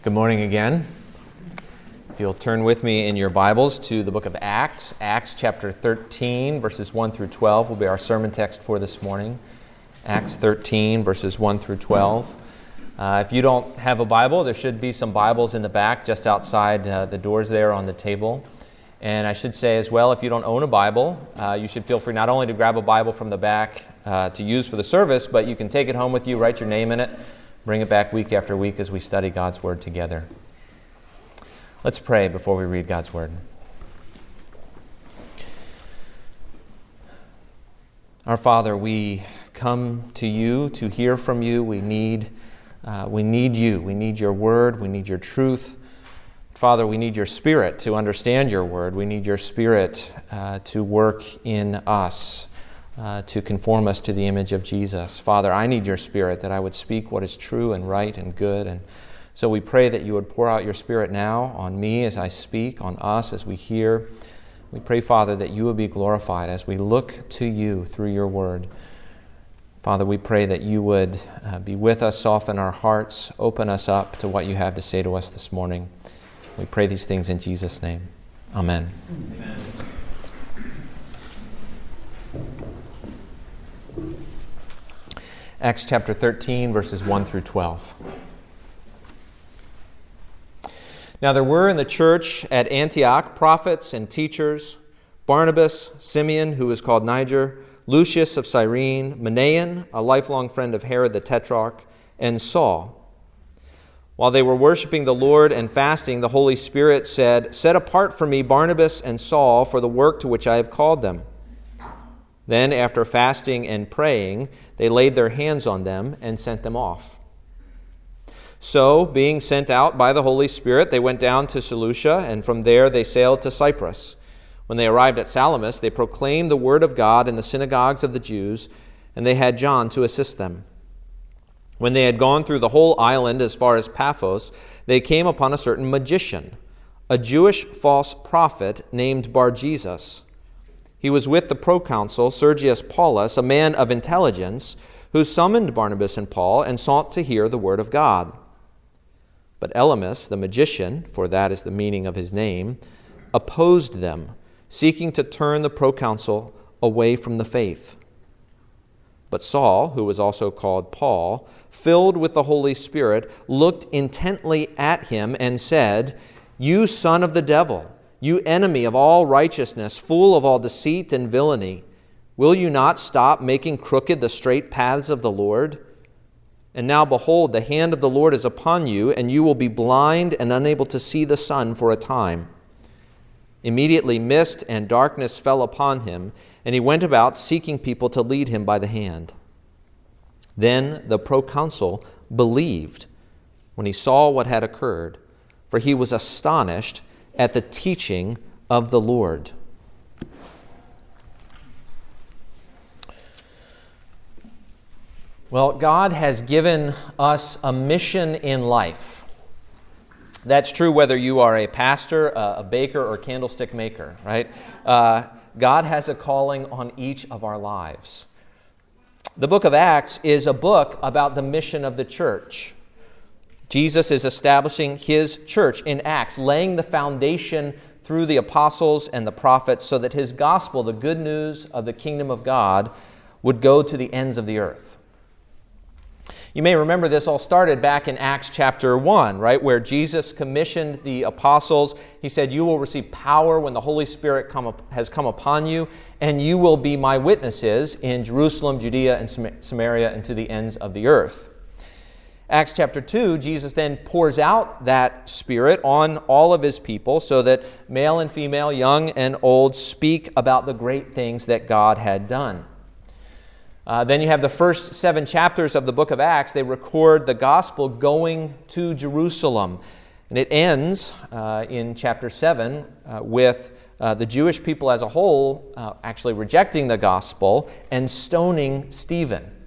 Good morning again. If you'll turn with me in your Bibles to the book of Acts, Acts chapter 13, verses 1 through 12 will be our sermon text for this morning. Acts 13, verses 1 through 12. Uh, if you don't have a Bible, there should be some Bibles in the back just outside uh, the doors there on the table. And I should say as well, if you don't own a Bible, uh, you should feel free not only to grab a Bible from the back uh, to use for the service, but you can take it home with you, write your name in it, bring it back week after week as we study God's Word together. Let's pray before we read God's Word. Our Father, we come to you to hear from you. We need, uh, we need you. We need your Word. We need your truth. Father, we need your Spirit to understand your Word. We need your Spirit uh, to work in us uh, to conform us to the image of Jesus. Father, I need your Spirit that I would speak what is true and right and good. And so we pray that you would pour out your Spirit now on me as I speak, on us as we hear. We pray, Father, that you would be glorified as we look to you through your word. Father, we pray that you would uh, be with us, soften our hearts, open us up to what you have to say to us this morning. We pray these things in Jesus' name. Amen. Amen. Acts chapter 13, verses 1 through 12. Now there were in the church at Antioch prophets and teachers Barnabas, Simeon, who was called Niger, Lucius of Cyrene, Manaen, a lifelong friend of Herod the Tetrarch, and Saul. While they were worshiping the Lord and fasting, the Holy Spirit said, Set apart for me Barnabas and Saul for the work to which I have called them. Then, after fasting and praying, they laid their hands on them and sent them off. So, being sent out by the Holy Spirit, they went down to Seleucia, and from there they sailed to Cyprus. When they arrived at Salamis, they proclaimed the word of God in the synagogues of the Jews, and they had John to assist them. When they had gone through the whole island as far as Paphos, they came upon a certain magician, a Jewish false prophet named Bar Jesus he was with the proconsul Sergius Paulus, a man of intelligence, who summoned Barnabas and Paul and sought to hear the word of God. But Elymas, the magician, for that is the meaning of his name, opposed them, seeking to turn the proconsul away from the faith. But Saul, who was also called Paul, filled with the Holy Spirit, looked intently at him and said, You son of the devil! You enemy of all righteousness, full of all deceit and villainy, will you not stop making crooked the straight paths of the Lord? And now, behold, the hand of the Lord is upon you, and you will be blind and unable to see the sun for a time. Immediately, mist and darkness fell upon him, and he went about seeking people to lead him by the hand. Then the proconsul believed when he saw what had occurred, for he was astonished at the teaching of the Lord. Well, God has given us a mission in life. That's true whether you are a pastor, a baker, or candlestick maker, right? Uh, God has a calling on each of our lives. The book of Acts is a book about the mission of the church. Jesus is establishing his church in Acts, laying the foundation through the apostles and the prophets so that his gospel, the good news of the kingdom of God, would go to the ends of the earth. You may remember this all started back in Acts chapter 1, right, where Jesus commissioned the apostles. He said, You will receive power when the Holy Spirit come up, has come upon you, and you will be my witnesses in Jerusalem, Judea, and Samaria, and to the ends of the earth. Acts chapter 2, Jesus then pours out that Spirit on all of his people so that male and female, young and old, speak about the great things that God had done. Uh, then you have the first seven chapters of the book of Acts. They record the gospel going to Jerusalem. And it ends uh, in chapter 7 uh, with uh, the Jewish people as a whole uh, actually rejecting the gospel and stoning Stephen.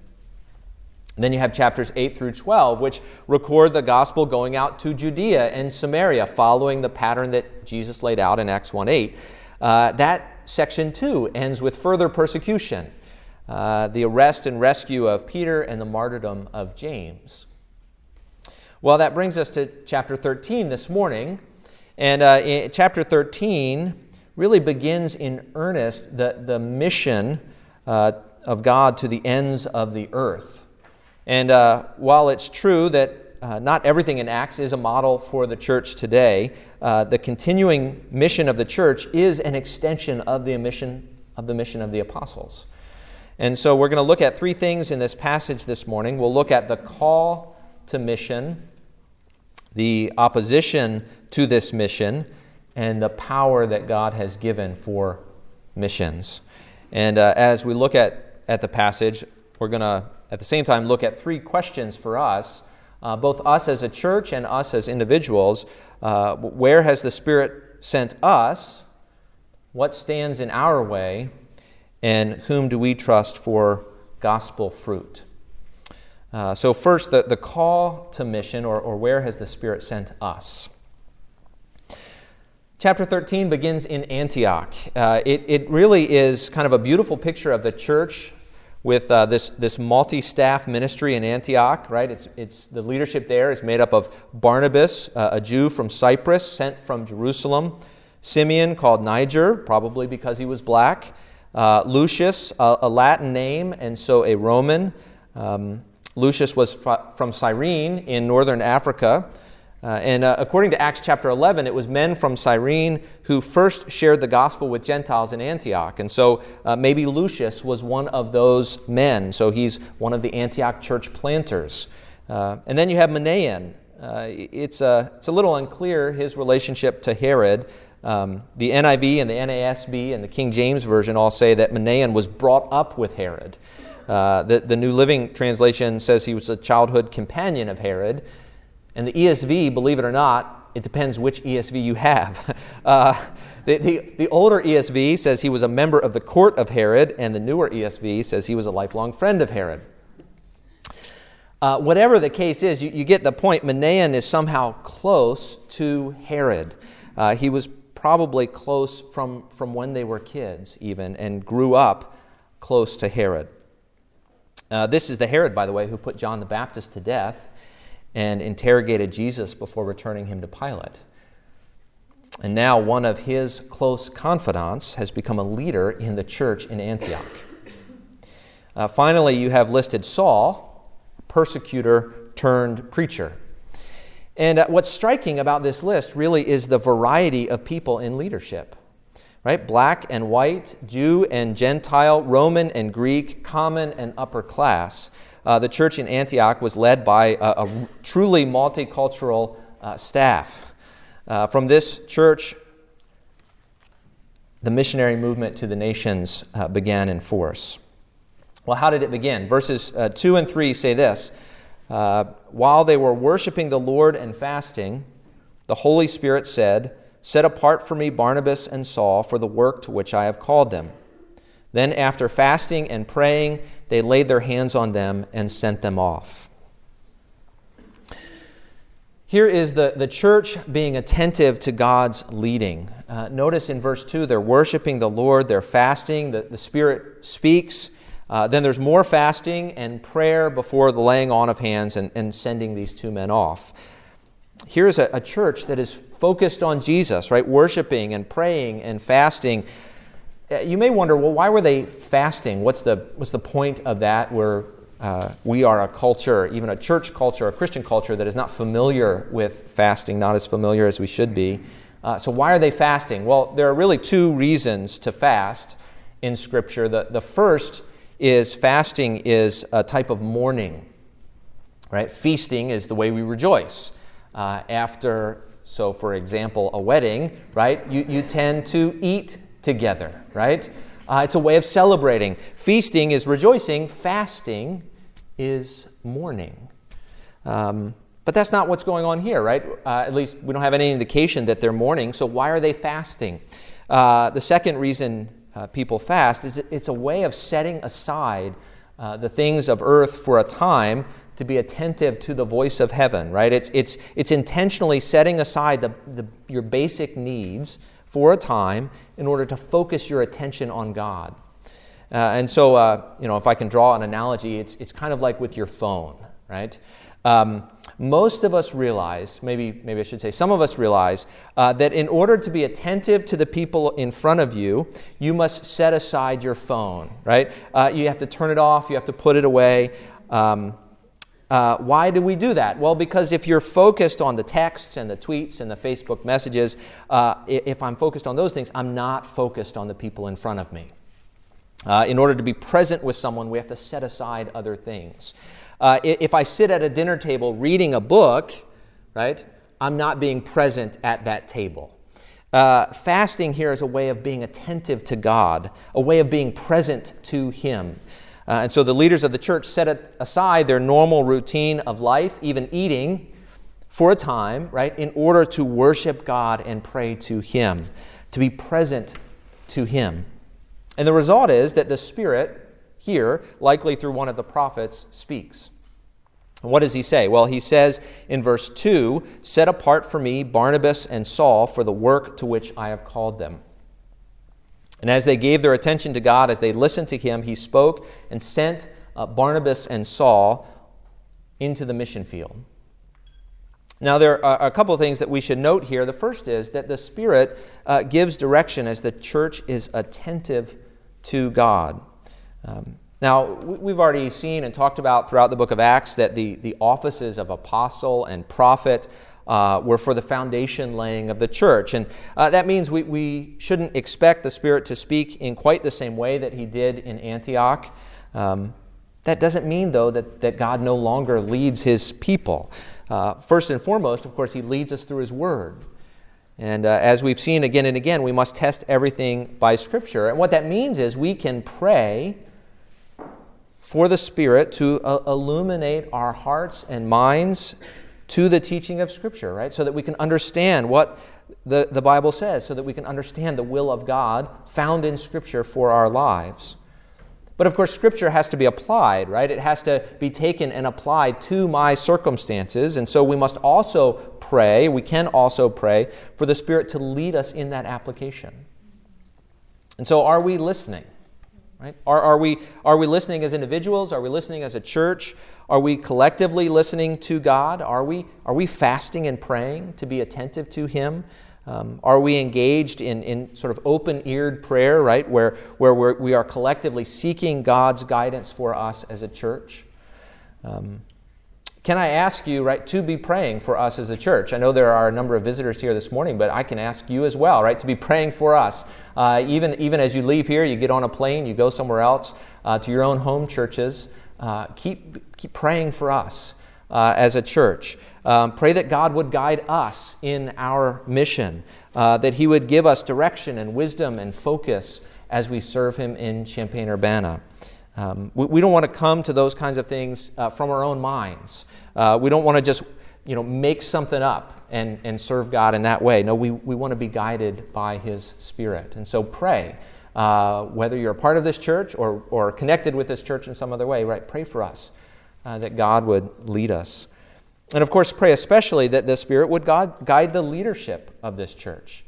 Then you have chapters 8 through 12, which record the gospel going out to Judea and Samaria, following the pattern that Jesus laid out in Acts 1 8. Uh, that section 2 ends with further persecution uh, the arrest and rescue of Peter and the martyrdom of James. Well, that brings us to chapter 13 this morning. And uh, chapter 13 really begins in earnest the, the mission uh, of God to the ends of the earth. And uh, while it's true that uh, not everything in Acts is a model for the church today, uh, the continuing mission of the church is an extension of the mission of the mission of the apostles. And so we're going to look at three things in this passage this morning. We'll look at the call to mission, the opposition to this mission, and the power that God has given for missions. And uh, as we look at, at the passage, we're going to at the same time look at three questions for us, uh, both us as a church and us as individuals. Uh, where has the Spirit sent us? What stands in our way? And whom do we trust for gospel fruit? Uh, so, first, the, the call to mission, or, or where has the Spirit sent us? Chapter 13 begins in Antioch. Uh, it, it really is kind of a beautiful picture of the church with uh, this, this multi staff ministry in Antioch, right? It's, it's, the leadership there is made up of Barnabas, uh, a Jew from Cyprus, sent from Jerusalem, Simeon, called Niger, probably because he was black, uh, Lucius, a, a, Latin name, and so a Roman. Um, Lucius was fr- from Cyrene in northern Africa. Uh, and uh, according to Acts chapter 11, it was men from Cyrene who first shared the gospel with Gentiles in Antioch. And so uh, maybe Lucius was one of those men. So he's one of the Antioch church planters. Uh, and then you have Manaen. Uh, it's, a, it's a little unclear his relationship to Herod. Um, the NIV and the NASB and the King James Version all say that Manaen was brought up with Herod. Uh, the, the New Living Translation says he was a childhood companion of Herod. And the ESV, believe it or not, it depends which ESV you have. Uh, the, the, the, older ESV says he was a member of the court of Herod, and the newer ESV says he was a lifelong friend of Herod. Uh, whatever the case is, you, you, get the point. Manaen is somehow close to Herod. Uh, he was probably close from, from when they were kids, even, and grew up close to Herod. Uh, this is the Herod, by the way, who put John the Baptist to death and interrogated Jesus before returning him to Pilate. And now one of his close confidants has become a leader in the church in Antioch. Uh, finally, you have listed Saul, persecutor turned preacher. And uh, what's striking about this list really is the variety of people in leadership. Right? Black and white, Jew and Gentile, Roman and Greek, common and upper class uh, the church in Antioch was led by a, a truly multicultural uh, staff. Uh, from this church, the missionary movement to the nations uh, began in force. Well, how did it begin? Verses uh, 2 and 3 say this uh, While they were worshiping the Lord and fasting, the Holy Spirit said, Set apart for me Barnabas and Saul for the work to which I have called them. Then, after fasting and praying, they laid their hands on them and sent them off. Here is the, the church being attentive to God's leading. Uh, notice in verse 2, they're worshiping the Lord, they're fasting, the, the Spirit speaks. Uh, then there's more fasting and prayer before the laying on of hands and, and sending these two men off. Here's a, a church that is focused on Jesus, right? Worshiping and praying and fasting you may wonder, well, why were they fasting? What's the, what's the point of that where uh, we are a culture, even a church culture, a Christian culture, that is not familiar with fasting, not as familiar as we should be? Uh, so, why are they fasting? Well, there are really two reasons to fast in Scripture. The, the first is fasting is a type of mourning, right? Feasting is the way we rejoice. Uh, after, so for example, a wedding, right, you, you tend to eat together, right? Uh, it's a way of celebrating. Feasting is rejoicing, fasting is mourning. Um, but that's not what's going on here, right? Uh, at least we don't have any indication that they're mourning, so why are they fasting? Uh, the second reason uh, people fast is it's a way of setting aside uh, the things of earth for a time to be attentive to the voice of heaven, right? It's, it's, it's intentionally setting aside the, the, your basic needs for a time in order to focus your attention on God. Uh, and so, uh, you know, if I can draw an analogy, it's, it's kind of like with your phone, right? Um, most of us realize, maybe, maybe I should say, some of us realize, uh, that in order to be attentive to the people in front of you, you must set aside your phone, right? Uh, you have to turn it off, you have to put it away. Um, uh, why do we do that? Well, because if you're focused on the texts and the tweets and the Facebook messages, uh, if I'm focused on those things, I'm not focused on the people in front of me. Uh, in order to be present with someone, we have to set aside other things. Uh, if I sit at a dinner table reading a book, right, I'm not being present at that table. Uh, fasting here is a way of being attentive to God, a way of being present to Him. Uh, and so the leaders of the church set aside their normal routine of life, even eating, for a time, right, in order to worship God and pray to Him, to be present to Him. And the result is that the Spirit here, likely through one of the prophets, speaks. And what does he say? Well, he says in verse 2 Set apart for me Barnabas and Saul for the work to which I have called them. And as they gave their attention to God, as they listened to him, he spoke and sent uh, Barnabas and Saul into the mission field. Now, there are a couple of things that we should note here. The first is that the Spirit uh, gives direction as the church is attentive to God. Um, now, we've already seen and talked about throughout the book of Acts that the, the offices of apostle and prophet uh, were for the foundation laying of the church. And uh, that means we, we shouldn't expect the Spirit to speak in quite the same way that He did in Antioch. Um, that doesn't mean, though, that, that God no longer leads His people. Uh, first and foremost, of course, He leads us through His Word. And uh, as we've seen again and again, we must test everything by Scripture. And what that means is we can pray for the Spirit to uh, illuminate our hearts and minds to the teaching of Scripture, right? So that we can understand what the, the Bible says, so that we can understand the will of God found in Scripture for our lives. But of course, Scripture has to be applied, right? It has to be taken and applied to my circumstances. And so we must also pray, we can also pray for the Spirit to lead us in that application. And so, are we listening? Right? Are, are, we, are we listening as individuals? Are we listening as a church? Are we collectively listening to God? Are we, are we fasting and praying to be attentive to Him? Um, are we engaged in, in sort of open eared prayer, right, where, where we're, we are collectively seeking God's guidance for us as a church? Um, can I ask you, right, to be praying for us as a church? I know there are a number of visitors here this morning, but I can ask you as well, right, to be praying for us. Uh, even, even as you leave here, you get on a plane, you go somewhere else uh, to your own home churches, uh, keep, keep praying for us uh, as a church. Um, pray that God would guide us in our mission, uh, that He would give us direction and wisdom and focus as we serve Him in Champaign Urbana. Um, we, we, don't want to come to those kinds of things uh, from our own minds. Uh, we don't want to just you know, make something up and, and serve God in that way. No, we, we want to be guided by His Spirit. And so pray. Uh, whether you're a part of this church or, or connected with this church in some other way, right? Pray for us uh, that God would lead us. And of course, pray especially that the Spirit would God, guide the leadership of this church.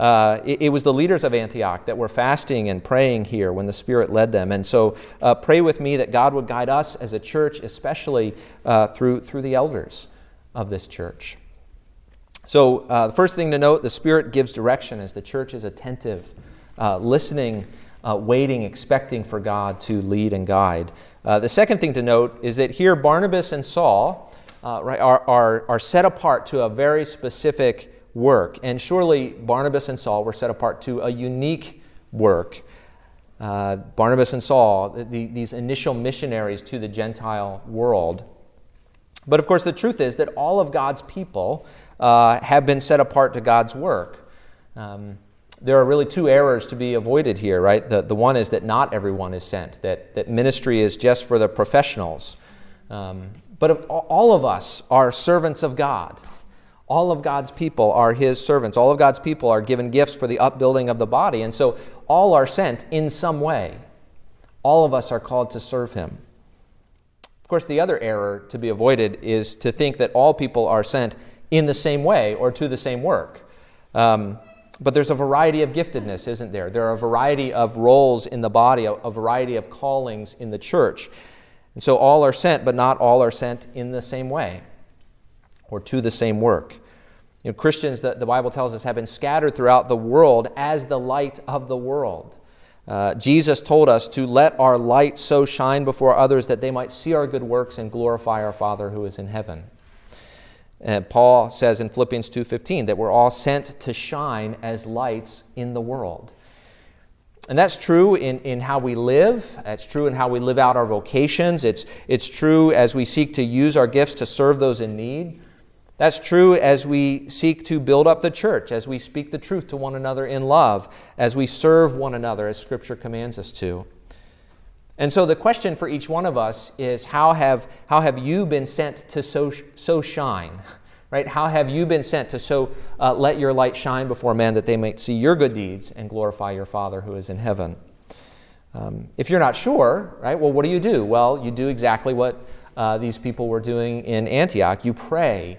Uh, it, it, was the leaders of Antioch that were fasting and praying here when the Spirit led them. And so uh, pray with me that God would guide us as a church, especially uh, through, through the elders of this church. So, uh, the first thing to note the Spirit gives direction as the church is attentive, uh, listening, uh, waiting, expecting for God to lead and guide. the second thing to note is that here Barnabas and Saul right, are, are, are set apart to a very specific work. And surely Barnabas and Saul were set apart to a unique work. Uh, Barnabas and Saul, the, these initial missionaries to the Gentile world. But of course, the truth is that all of God's people uh, have been set apart to God's work. Um, there are really two errors to be avoided here, right? The, the one is that not everyone is sent, that, that ministry is just for the professionals. Um, but all of us are servants of God. All of God's people are His servants. All of God's people are given gifts for the upbuilding of the body. And so all are sent in some way. All of us are called to serve Him. Of course, the other error to be avoided is to think that all people are sent in the same way or to the same work. Um, but there's a variety of giftedness, isn't there? There are a variety of roles in the body, a, a variety of callings in the church. And so all are sent, but not all are sent in the same way. or to the same work. You know, Christians, the, the Bible tells us, have been scattered throughout the world as the light of the world. Uh, Jesus told us to let our light so shine before others that they might see our good works and glorify our Father who is in heaven. And Paul says in Philippians 2:15 that we're all sent to shine as lights in the world. And that's true in, in how we live. That's true in how we live out our vocations. It's, it's true as we seek to use our gifts to serve those in need. That's true as we seek to build up the church, as we speak the truth to one another in love, as we serve one another as Scripture commands us to. And so the question for each one of us is how have, how have you been sent to so, so shine? Right? How have you been sent to so uh, let your light shine before men that they might see your good deeds and glorify your Father who is in heaven? Um, if you're not sure, right, well, what do you do? Well, you do exactly what uh, these people were doing in Antioch. You pray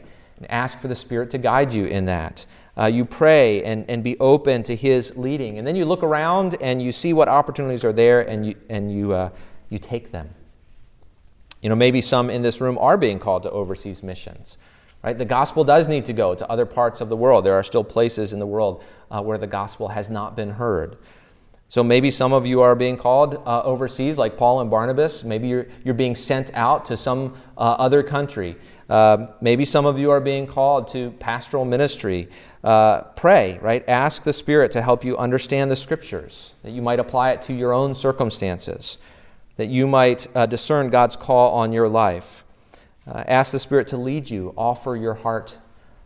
ask for the Spirit to guide you in that. Uh, you pray and, and be open to His leading. And then you look around and you see what opportunities are there and you, and you, uh, you take them. You know, maybe some in this room are being called to overseas missions. Right? The gospel does need to go to other parts of the world. There are still places in the world uh, where the gospel has not been heard. So maybe some of you are being called uh, overseas, like Paul and Barnabas. Maybe you're, you're being sent out to some uh, other country. Uh, maybe some of you are being called to pastoral ministry. Uh, pray, right? Ask the Spirit to help you understand the Scriptures, that you might apply it to your own circumstances, that you might uh, discern God's call on your life. Uh, ask the Spirit to lead you. Offer your heart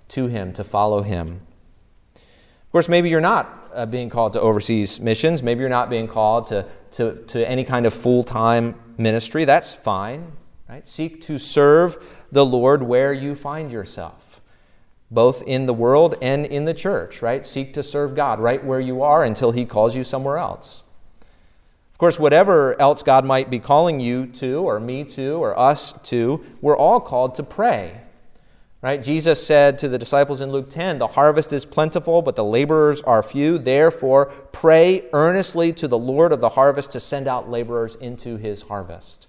to Him, to follow Him. Course, maybe you're not uh, being called to overseas missions. Maybe you're not being called to, to, to any kind of full time ministry. That's fine. Right? Seek to serve the Lord where you find yourself, both in the world and in the church, right? Seek to serve God right where you are until He calls you somewhere else. Of course, whatever else God might be calling you to, or me to, or us to, we're all called to pray. Right? Jesus said to the disciples in Luke 10, The harvest is plentiful, but the laborers are few. Therefore, pray earnestly to the Lord of the harvest to send out laborers into his harvest.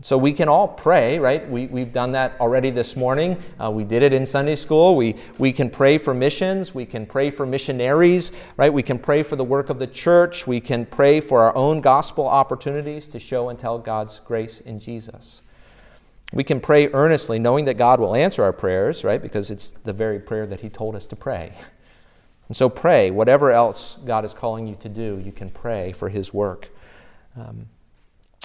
So we can all pray, right? We, we've done that already this morning. Uh, we did it in Sunday school. We, we can pray for missions. We can pray for missionaries, right? We can pray for the work of the church. We can pray for our own gospel opportunities to show and tell God's grace in Jesus. We can pray earnestly, knowing that God will answer our prayers, right? Because it's the very prayer that He told us to pray. And so pray. Whatever else God is calling you to do, you can pray for His work. Um,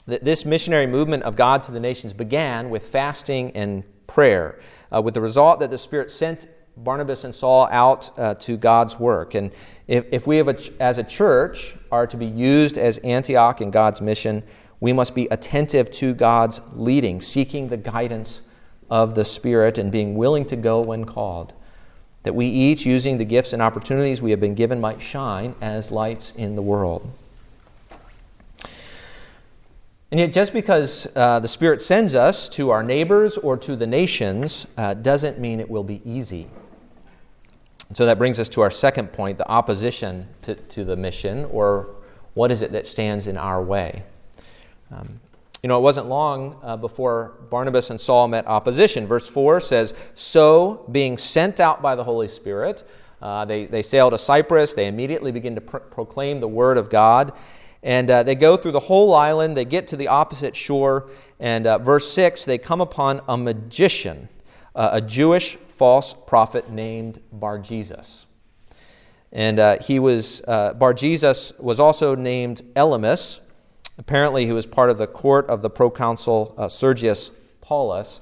this missionary movement of God to the nations began with fasting and prayer, uh, with the result that the Spirit sent Barnabas and Saul out uh, to God's work. And if, if we, a, as a church, are to be used as Antioch in God's mission, we must be attentive to God's leading, seeking the guidance of the Spirit, and being willing to go when called. That we each, using the gifts and opportunities we have been given, might shine as lights in the world. And yet, just because uh, the Spirit sends us to our neighbors or to the nations uh, doesn't mean it will be easy. And so that brings us to our second point the opposition to, to the mission, or what is it that stands in our way? Um, you know, it wasn't long uh, before Barnabas and Saul met opposition. Verse 4 says, So, being sent out by the Holy Spirit, uh, they, they sail to Cyprus. They immediately begin to pr- proclaim the word of God. And uh, they go through the whole island. They get to the opposite shore. And uh, verse 6, they come upon a magician, uh, a Jewish false prophet named Bar Jesus. And uh, he was, Bar Jesus was also named Elymas. Apparently, he was part of the court of the proconsul uh, Sergius Paulus.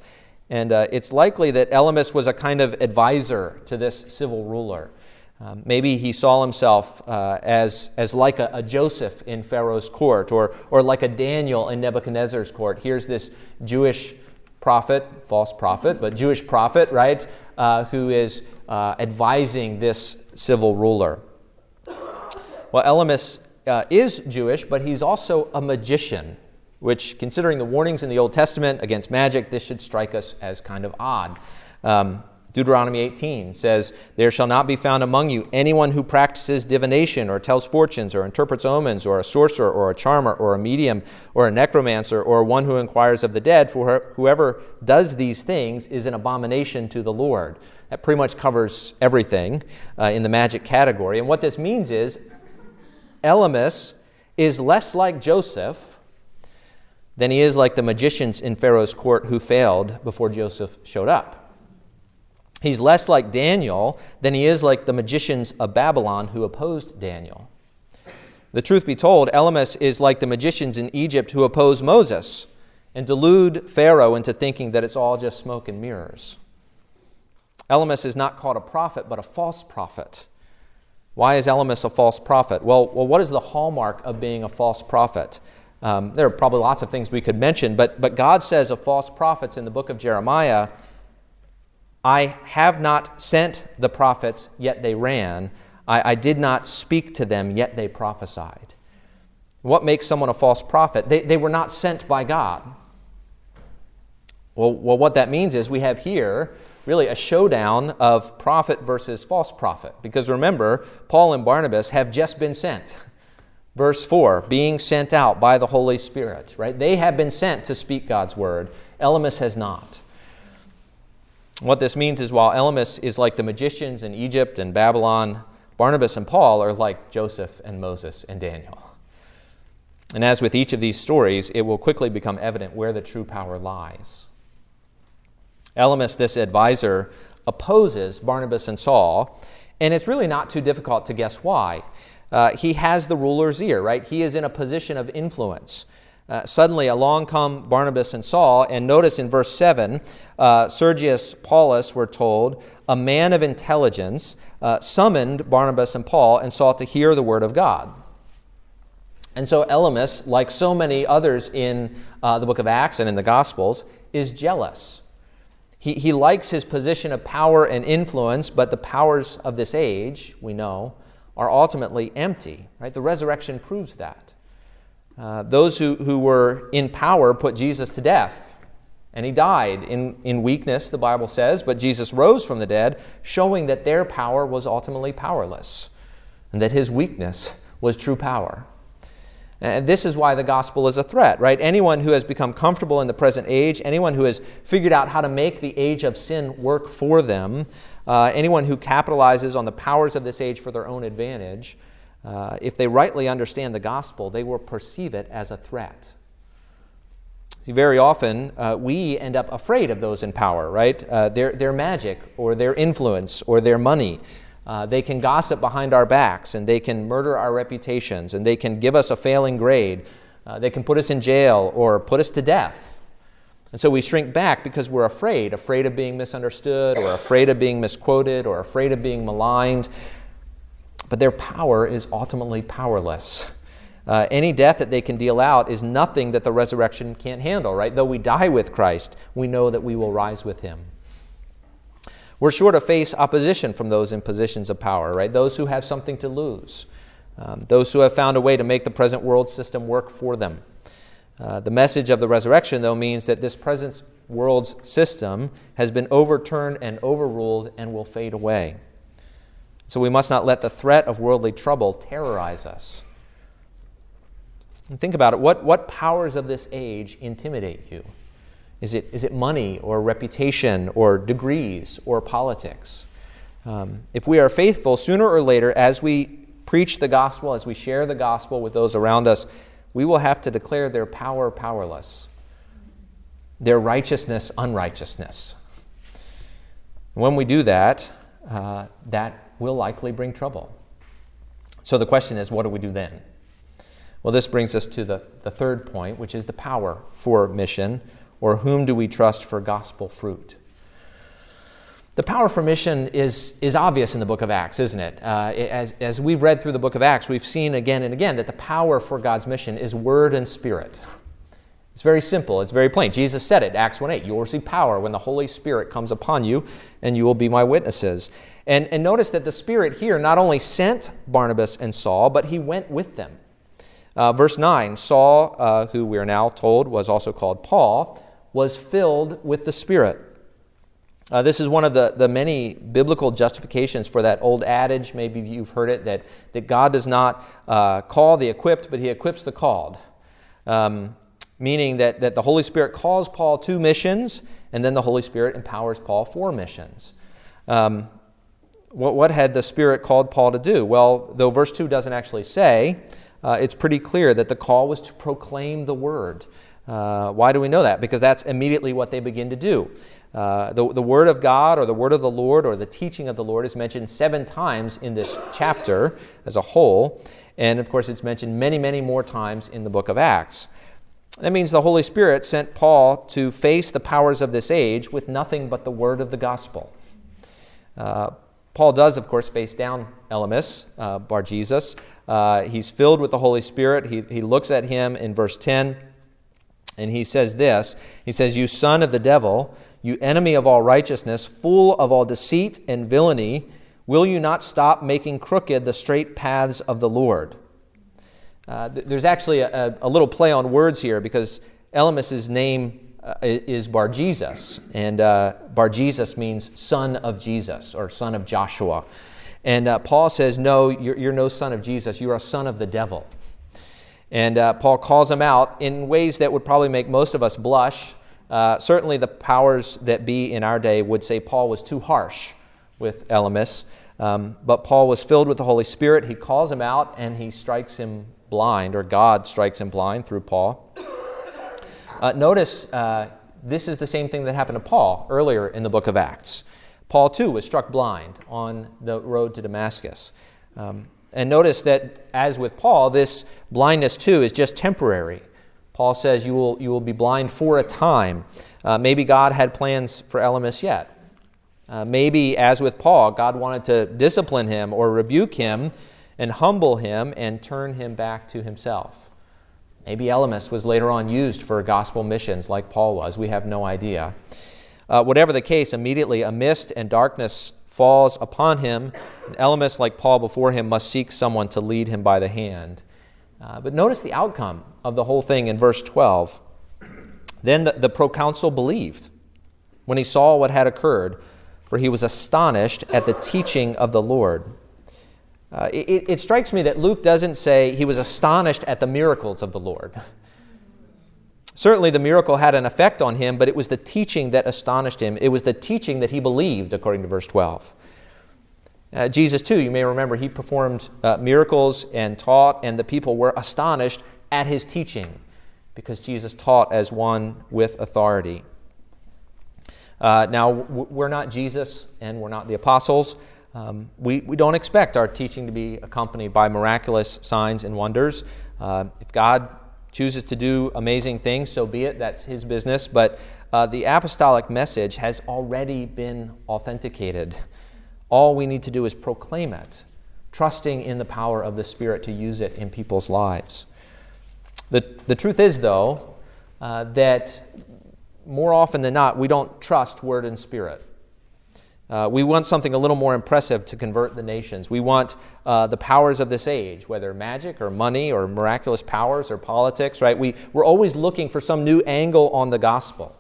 And it's likely that Elymas was a kind of advisor to this civil ruler. Um, maybe he saw himself uh, as, as like a, a, Joseph in Pharaoh's court or, or like a Daniel in Nebuchadnezzar's court. Here's this Jewish prophet, false prophet, but Jewish prophet, right, uh, who is uh, advising this civil ruler. Well, Elymas uh, is Jewish, but he's also a magician, which, considering the warnings in the Old Testament against magic, this should strike us as kind of odd. Um, Deuteronomy 18 says, There shall not be found among you anyone who practices divination or tells fortunes or interprets omens or a sorcerer or a charmer or a medium or a necromancer or one who inquires of the dead, for whoever does these things is an abomination to the Lord. That pretty much covers everything uh, in the magic category. And what this means is Elymas is less like Joseph than he is like the magicians in Pharaoh's court who failed before Joseph showed up. He's less like Daniel than he is like the magicians of Babylon who opposed Daniel. The truth be told, Elymas is like the magicians in Egypt who oppose Moses and delude Pharaoh into thinking that it's all just smoke and mirrors. Elymas is not called a prophet, but a false prophet. Why is Elymas a false prophet? Well, well what is the hallmark of being a false prophet? Um, there are probably lots of things we could mention, but, but God says of false prophets in the book of Jeremiah I have not sent the prophets, yet they ran. I, I, did not speak to them, yet they prophesied. What makes someone a false prophet? They, they were not sent by God. Well, well, what that means is we have here really a showdown of prophet versus false prophet. Because remember, Paul and Barnabas have just been sent. Verse 4 being sent out by the Holy Spirit, right? They have been sent to speak God's word. Elymas has not. What this means is while Elymas is like the magicians in Egypt and Babylon, Barnabas and Paul are like Joseph and Moses and Daniel. And as with each of these stories, it will quickly become evident where the true power lies. Elymas, this advisor, opposes Barnabas and Saul, and it's really not too difficult to guess why. Uh, he has the ruler's ear, right? He is in a position of influence. Uh, suddenly, along come Barnabas and Saul, and notice in verse 7, uh, Sergius Paulus, we're told, a man of intelligence, uh, summoned Barnabas and Paul and sought to hear the word of God. And so, Elymas, like so many others in uh, the book of Acts and in the Gospels, is jealous. He, he likes his position of power and influence, but the powers of this age, we know, are ultimately empty. Right? The resurrection proves that. Uh, those who, who were in power put Jesus to death. And he died in, in weakness, the Bible says, but Jesus rose from the dead, showing that their power was ultimately powerless, and that his weakness was true power. And this is why the gospel is a threat, right? Anyone who has become comfortable in the present age, anyone who has figured out how to make the age of sin work for them, uh, anyone who capitalizes on the powers of this age for their own advantage, uh, if they rightly understand the gospel, they will perceive it as a threat. See, very often uh, we end up afraid of those in power, right? Uh, their, their magic or their influence or their money. Uh, they can gossip behind our backs and they can murder our reputations and they can give us a failing grade. Uh, they can put us in jail or put us to death. And so we shrink back because we're afraid, afraid of being misunderstood or afraid of being misquoted or afraid of being maligned but their power is ultimately powerless. Uh, any death that they can deal out is nothing that the resurrection can't handle, right? Though we die with Christ, we know that we will rise with him. We're sure to face opposition from those in positions of power, right? Those who have something to lose, um, those who have found a way to make the present world system work for them. Uh, the message of the resurrection, though, means that this present world's system has been overturned and overruled and will fade away. So we must not let the threat of worldly trouble terrorize us. And think about it. What, what powers of this age intimidate you? Is it, is it money or reputation or degrees or politics? Um, if we are faithful, sooner or later, as we preach the gospel, as we share the gospel with those around us, we will have to declare their power powerless, their righteousness unrighteousness. When we do that, uh, that will likely bring trouble. So the question is, what do we do then? Well, this brings us to the, the third point, which is the power for mission, or whom do we trust for gospel fruit? The power for mission is, is obvious in the book of Acts, isn't it? Uh, as, as we've read through the book of Acts, we've seen again and again that the power for God's mission is word and spirit. It's very simple, it's very plain. Jesus said it, Acts 1 8. You will receive power when the Holy Spirit comes upon you, and you will be my witnesses. And, and notice that the Spirit here not only sent Barnabas and Saul, but he went with them. Uh, verse 9 Saul, uh, who we are now told was also called Paul, was filled with the Spirit. Uh, this is one of the, the many biblical justifications for that old adage, maybe you've heard it, that, that God does not uh, call the equipped, but he equips the called. Um, meaning that, that the Holy Spirit calls Paul to missions, and then the Holy Spirit empowers Paul for missions. Um, what, what had the Spirit called Paul to do? Well, though verse 2 doesn't actually say, uh, it's pretty clear that the call was to proclaim the word. Uh, why do we know that? Because that's immediately what they begin to do. Uh, the, the Word of God or the Word of the Lord or the teaching of the Lord is mentioned seven times in this chapter as a whole. And of course, it's mentioned many, many more times in the book of Acts. That means the Holy Spirit sent Paul to face the powers of this age with nothing but the Word of the gospel. Uh, Paul does, of course, face down Elymas, uh, Bar Jesus. Uh, he's filled with the Holy Spirit. He, he looks at him in verse 10, and he says this He says, You son of the devil, you enemy of all righteousness, full of all deceit and villainy, will you not stop making crooked the straight paths of the Lord? Uh, th- there's actually a, a, little play on words here because Elymas's name uh, is Bar Jesus, and uh, Bar Jesus means son of Jesus or son of Joshua. And uh, Paul says, No, you're, you're, no son of Jesus, you're a son of the devil. And uh, Paul calls him out in ways that would probably make most of us blush. Uh, certainly, the powers that be in our day would say Paul was too harsh with Elymas. Um, but Paul was filled with the Holy Spirit. He calls him out and he strikes him blind, or God strikes him blind through Paul. Uh, notice uh, this is the same thing that happened to Paul earlier in the book of Acts. Paul, too, was struck blind on the road to Damascus. Um, and notice that, as with Paul, this blindness, too, is just temporary. Paul says you will, you will be blind for a time. Uh, maybe God had plans for Elymas yet. Uh, maybe, as with Paul, God wanted to discipline him or rebuke him and humble him and turn him back to himself. Maybe Elymas was later on used for gospel missions like Paul was. We have no idea. Uh, whatever the case, immediately a mist and darkness falls upon him. And Elymas, like Paul before him, must seek someone to lead him by the hand. Uh, but notice the outcome of the whole thing in verse 12. Then the, the proconsul believed when he saw what had occurred, for he was astonished at the teaching of the Lord. Uh, it, it strikes me that Luke doesn't say he was astonished at the miracles of the Lord. Certainly, the miracle had an effect on him, but it was the teaching that astonished him. It was the teaching that he believed, according to verse 12. Uh, Jesus, too, you may remember, he performed uh, miracles and taught, and the people were astonished at his teaching because Jesus taught as one with authority. Uh, now, we're not Jesus and we're not the apostles. Um, we, we don't expect our teaching to be accompanied by miraculous signs and wonders. Uh, if God chooses to do amazing things, so be it. That's his business. But uh, the apostolic message has already been authenticated. All we need to do is proclaim it, trusting in the power of the Spirit to use it in people's lives. The, the truth is, though, uh, that more often than not, we don't trust word and spirit. Uh, we want something a little more impressive to convert the nations. We want uh, the powers of this age, whether magic or money or miraculous powers or politics, right? We, we're always looking for some new angle on the gospel.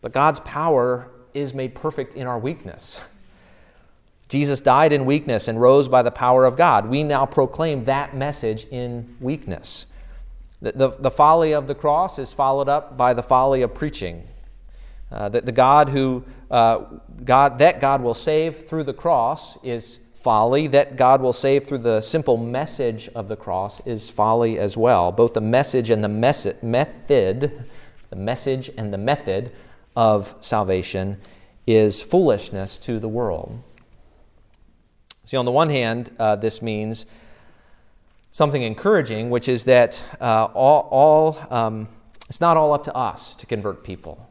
But God's power is made perfect in our weakness. Jesus died in weakness and rose by the power of God. We now proclaim that message in weakness. The, the, the folly of the cross is followed up by the folly of preaching. Uh, that the God who uh, God that God will save through the cross is folly. That God will save through the simple message of the cross is folly as well. Both the message and the mes- method, the message and the method of salvation is foolishness to the world. See, on the one hand, uh, this means something encouraging, which is that uh, all, all um, it's not all up to us to convert people.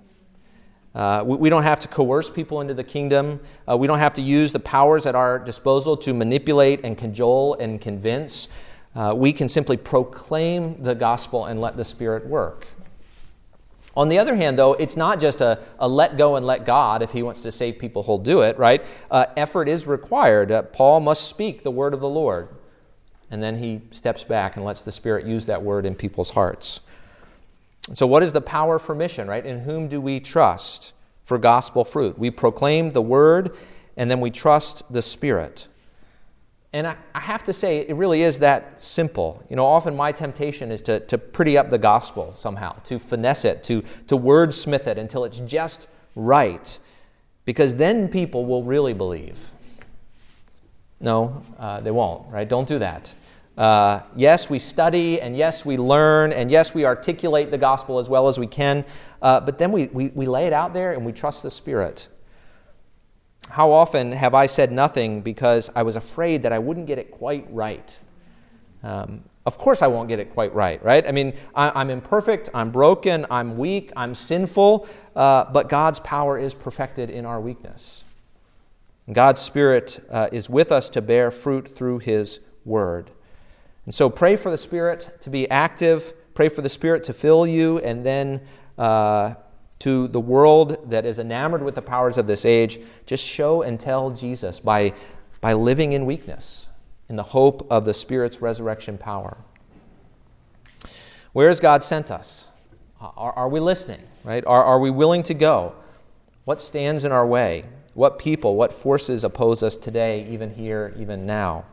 Uh, we, we, don't have to coerce people into the kingdom. Uh, we don't have to use the powers at our disposal to manipulate and cajole and convince. Uh, we can simply proclaim the gospel and let the Spirit work. On the other hand, though, it's not just a, a let go and let God. If He wants to save people, He'll do it, right? Uh, effort is required. Uh, Paul must speak the word of the Lord. And then he steps back and lets the Spirit use that word in people's hearts. So, what is the power for mission, right? In whom do we trust? for gospel fruit. We proclaim the word and then we trust the Spirit. And I, I, have to say, it really is that simple. You know, often my temptation is to, to pretty up the gospel somehow, to finesse it, to, to wordsmith it until it's just right, because then people will really believe. No, uh, they won't, right? Don't do that. Uh, yes, we study, and yes, we learn, and yes, we articulate the gospel as well as we can, uh, but then we, we, we lay it out there and we trust the Spirit. How often have I said nothing because I was afraid that I wouldn't get it quite right? Um, of course, I won't get it quite right, right? I mean, I, am imperfect, I'm broken, I'm weak, I'm sinful, uh, but God's power is perfected in our weakness. God's Spirit uh, is with us to bear fruit through His Word. And so pray for the Spirit to be active, pray for the Spirit to fill you, and then uh, to the world that is enamored with the powers of this age, just show and tell Jesus by, by living in weakness, in the hope of the Spirit's resurrection power. Where has God sent us? Are, are we listening? Right? Are, are we willing to go? What stands in our way? What people, what forces oppose us today, even here, even now?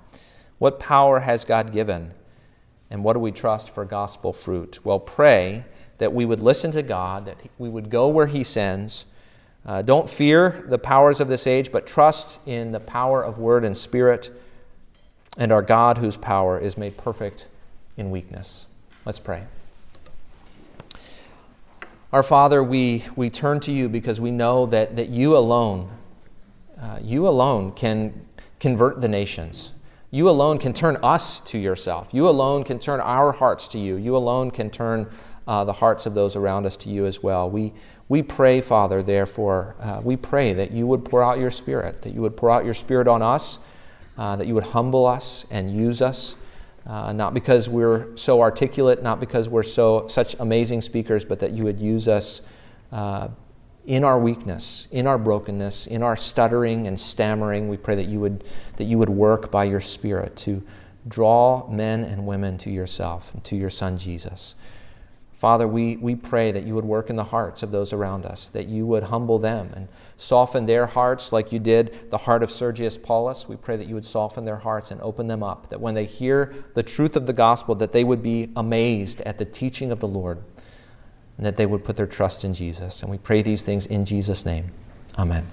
What power has God given? And what do we trust for gospel fruit? Well, pray that we would listen to God, that we would go where He sends. Uh, don't fear the powers of this age, but trust in the power of word and spirit and our God whose power is made perfect in weakness. Let's pray. Our Father, we, we turn to you because we know that, that you alone, uh, you alone can convert the nations. You alone can turn us to yourself. You alone can turn our hearts to you. You alone can turn uh, the hearts of those around us to you as well. We, we pray, Father, therefore, uh, we pray that you would pour out your Spirit, that you would pour out your Spirit on us, uh, that you would humble us and use us. Uh, not because we're so articulate, not because we're so such amazing speakers, but that you would use us uh, in our weakness, in our brokenness, in our stuttering and stammering. We pray that you would that you would work by your Spirit to draw men and women to yourself and to your Son Jesus. Father, we, we pray that you would work in the hearts of those around us, that you would humble them and soften their hearts like you did the heart of Sergius Paulus. We pray that you would soften their hearts and open them up, that when they hear the truth of the gospel, that they would be amazed at the teaching of the Lord, and that they would put their trust in Jesus. And we pray these things in Jesus' name. Amen.